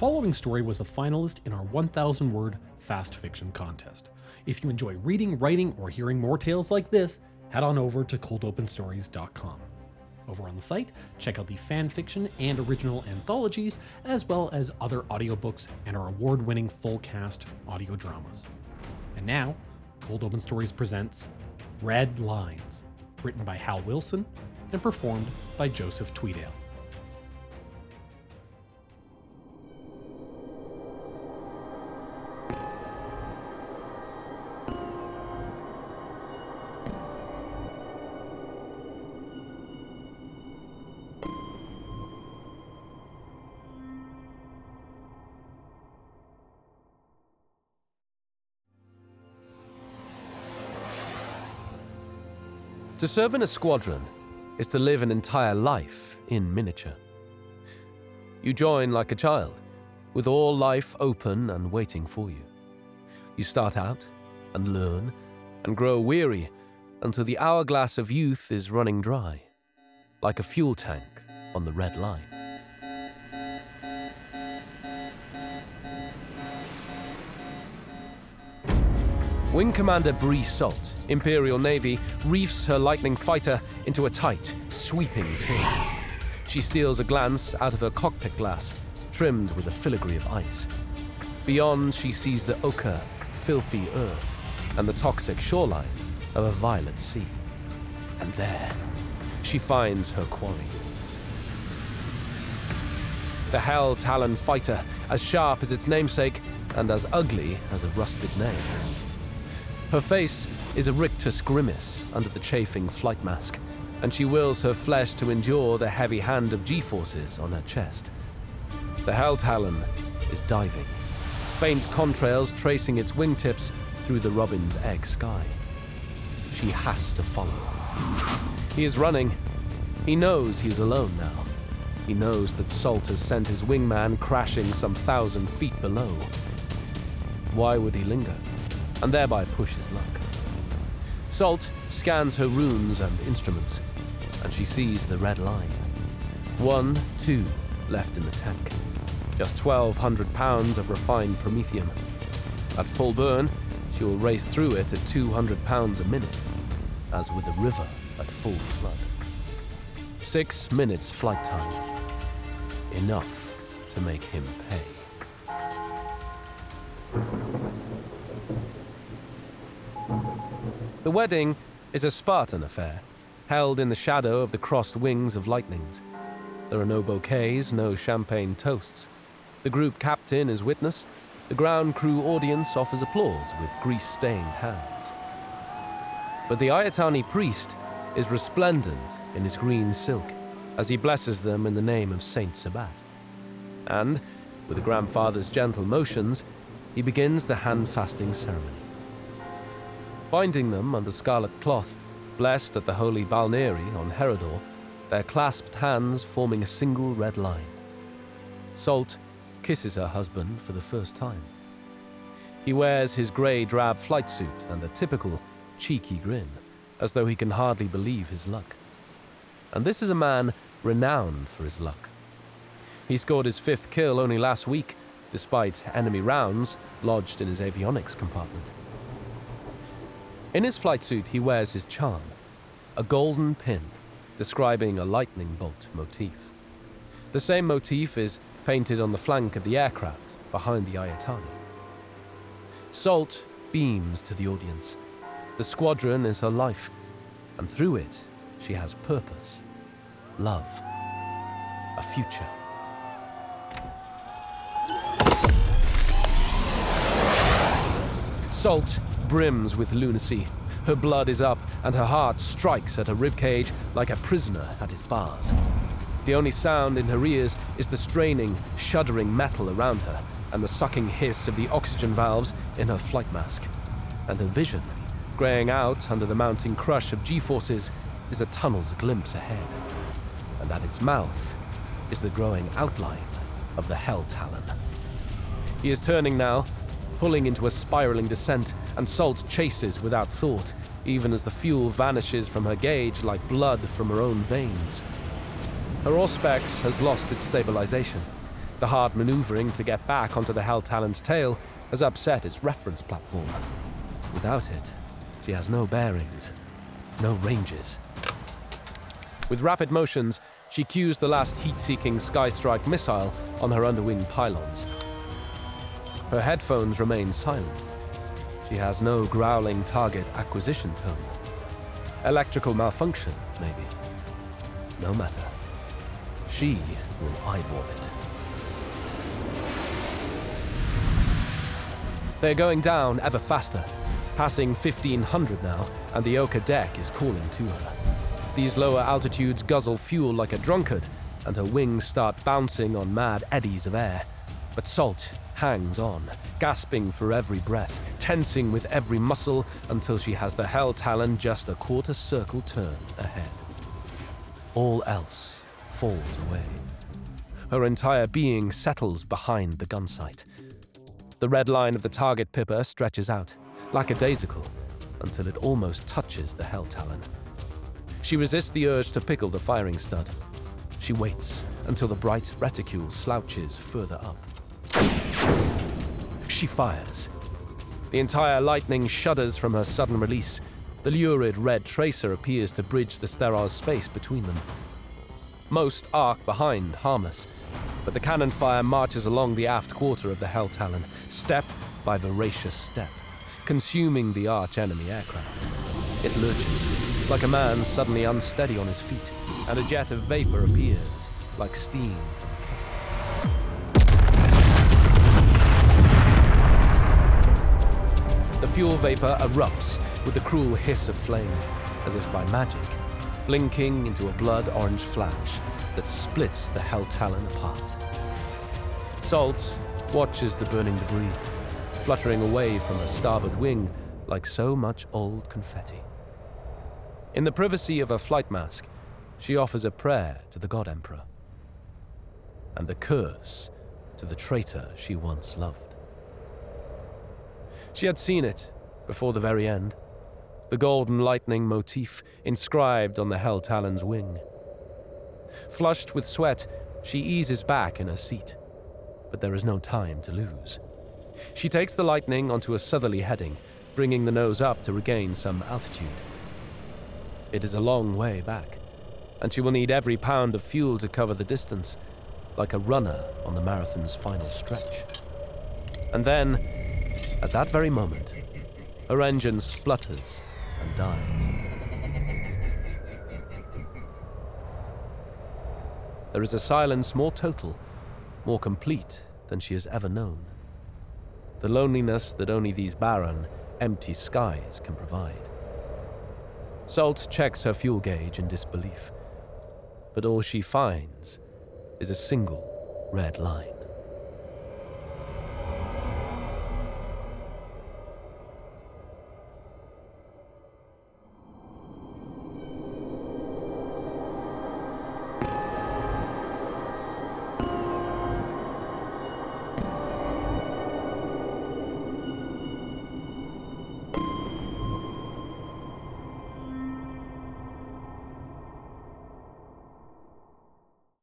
following story was a finalist in our 1,000 word fast fiction contest. If you enjoy reading, writing, or hearing more tales like this, head on over to coldopenstories.com. Over on the site, check out the fan fiction and original anthologies, as well as other audiobooks and our award winning full cast audio dramas. And now, Cold Open Stories presents Red Lines, written by Hal Wilson and performed by Joseph Tweedale. To serve in a squadron is to live an entire life in miniature. You join like a child, with all life open and waiting for you. You start out and learn and grow weary until the hourglass of youth is running dry, like a fuel tank on the red line. Wing Commander Bree Salt, Imperial Navy, reefs her Lightning fighter into a tight, sweeping turn. She steals a glance out of her cockpit glass, trimmed with a filigree of ice. Beyond, she sees the ochre, filthy earth and the toxic shoreline of a violet sea. And there, she finds her quarry. The Hell Talon fighter, as sharp as its namesake and as ugly as a rusted name. Her face is a rictus grimace under the chafing flight mask, and she wills her flesh to endure the heavy hand of G forces on her chest. The Hell Talon is diving, faint contrails tracing its wingtips through the robin's egg sky. She has to follow. He is running. He knows he is alone now. He knows that Salt has sent his wingman crashing some thousand feet below. Why would he linger? and thereby push his luck. Salt scans her runes and instruments, and she sees the red line. One, two left in the tank. Just 1,200 pounds of refined promethium. At full burn, she will race through it at 200 pounds a minute, as with the river at full flood. Six minutes flight time. Enough to make him pay. The wedding is a Spartan affair, held in the shadow of the crossed wings of lightnings. There are no bouquets, no champagne toasts. The group captain is witness. The ground crew audience offers applause with grease stained hands. But the Ayatani priest is resplendent in his green silk as he blesses them in the name of Saint Sabbat. And, with the grandfather's gentle motions, he begins the hand fasting ceremony binding them under scarlet cloth, blessed at the holy balneary on Herodor, their clasped hands forming a single red line. Salt kisses her husband for the first time. He wears his grey drab flight suit and a typical cheeky grin, as though he can hardly believe his luck. And this is a man renowned for his luck. He scored his fifth kill only last week, despite enemy rounds lodged in his avionics compartment. In his flight suit, he wears his charm, a golden pin describing a lightning bolt motif. The same motif is painted on the flank of the aircraft behind the Ayatani. Salt beams to the audience. The squadron is her life, and through it, she has purpose, love, a future. Salt brims with lunacy. Her blood is up, and her heart strikes at her ribcage like a prisoner at his bars. The only sound in her ears is the straining, shuddering metal around her and the sucking hiss of the oxygen valves in her flight mask. And her vision, graying out under the mounting crush of G forces, is a tunnel's glimpse ahead. And at its mouth is the growing outline of the Hell Talon. He is turning now, pulling into a spiraling descent, and Salt chases without thought, even as the fuel vanishes from her gauge like blood from her own veins. Her Auspex has lost its stabilization. The hard maneuvering to get back onto the Hell Talon's tail has upset its reference platform. Without it, she has no bearings, no ranges. With rapid motions, she cues the last heat seeking Skystrike missile on her underwing pylons. Her headphones remain silent. She has no growling target acquisition tone. Electrical malfunction, maybe. No matter. She will eyeball it. They're going down ever faster, passing 1500 now, and the Oka deck is calling to her. These lower altitudes guzzle fuel like a drunkard, and her wings start bouncing on mad eddies of air. But Salt hangs on, gasping for every breath, tensing with every muscle until she has the Hell Talon just a quarter circle turn ahead. All else falls away. Her entire being settles behind the gun sight. The red line of the target pipper stretches out, lackadaisical, until it almost touches the Hell Talon. She resists the urge to pickle the firing stud. She waits until the bright reticule slouches further up. She fires. The entire lightning shudders from her sudden release. The lurid red tracer appears to bridge the sterile space between them. Most arc behind, harmless, but the cannon fire marches along the aft quarter of the Hell Talon, step by voracious step, consuming the arch enemy aircraft. It lurches, like a man suddenly unsteady on his feet, and a jet of vapor appears, like steam The fuel vapor erupts with the cruel hiss of flame, as if by magic, blinking into a blood orange flash that splits the Hell Talon apart. Salt watches the burning debris, fluttering away from her starboard wing like so much old confetti. In the privacy of her flight mask, she offers a prayer to the God Emperor and a curse to the traitor she once loved. She had seen it before the very end the golden lightning motif inscribed on the Hell Talon's wing. Flushed with sweat, she eases back in her seat, but there is no time to lose. She takes the lightning onto a southerly heading, bringing the nose up to regain some altitude. It is a long way back, and she will need every pound of fuel to cover the distance, like a runner on the marathon's final stretch. And then, at that very moment, her engine splutters and dies. There is a silence more total, more complete than she has ever known. The loneliness that only these barren, empty skies can provide. Salt checks her fuel gauge in disbelief, but all she finds is a single red line.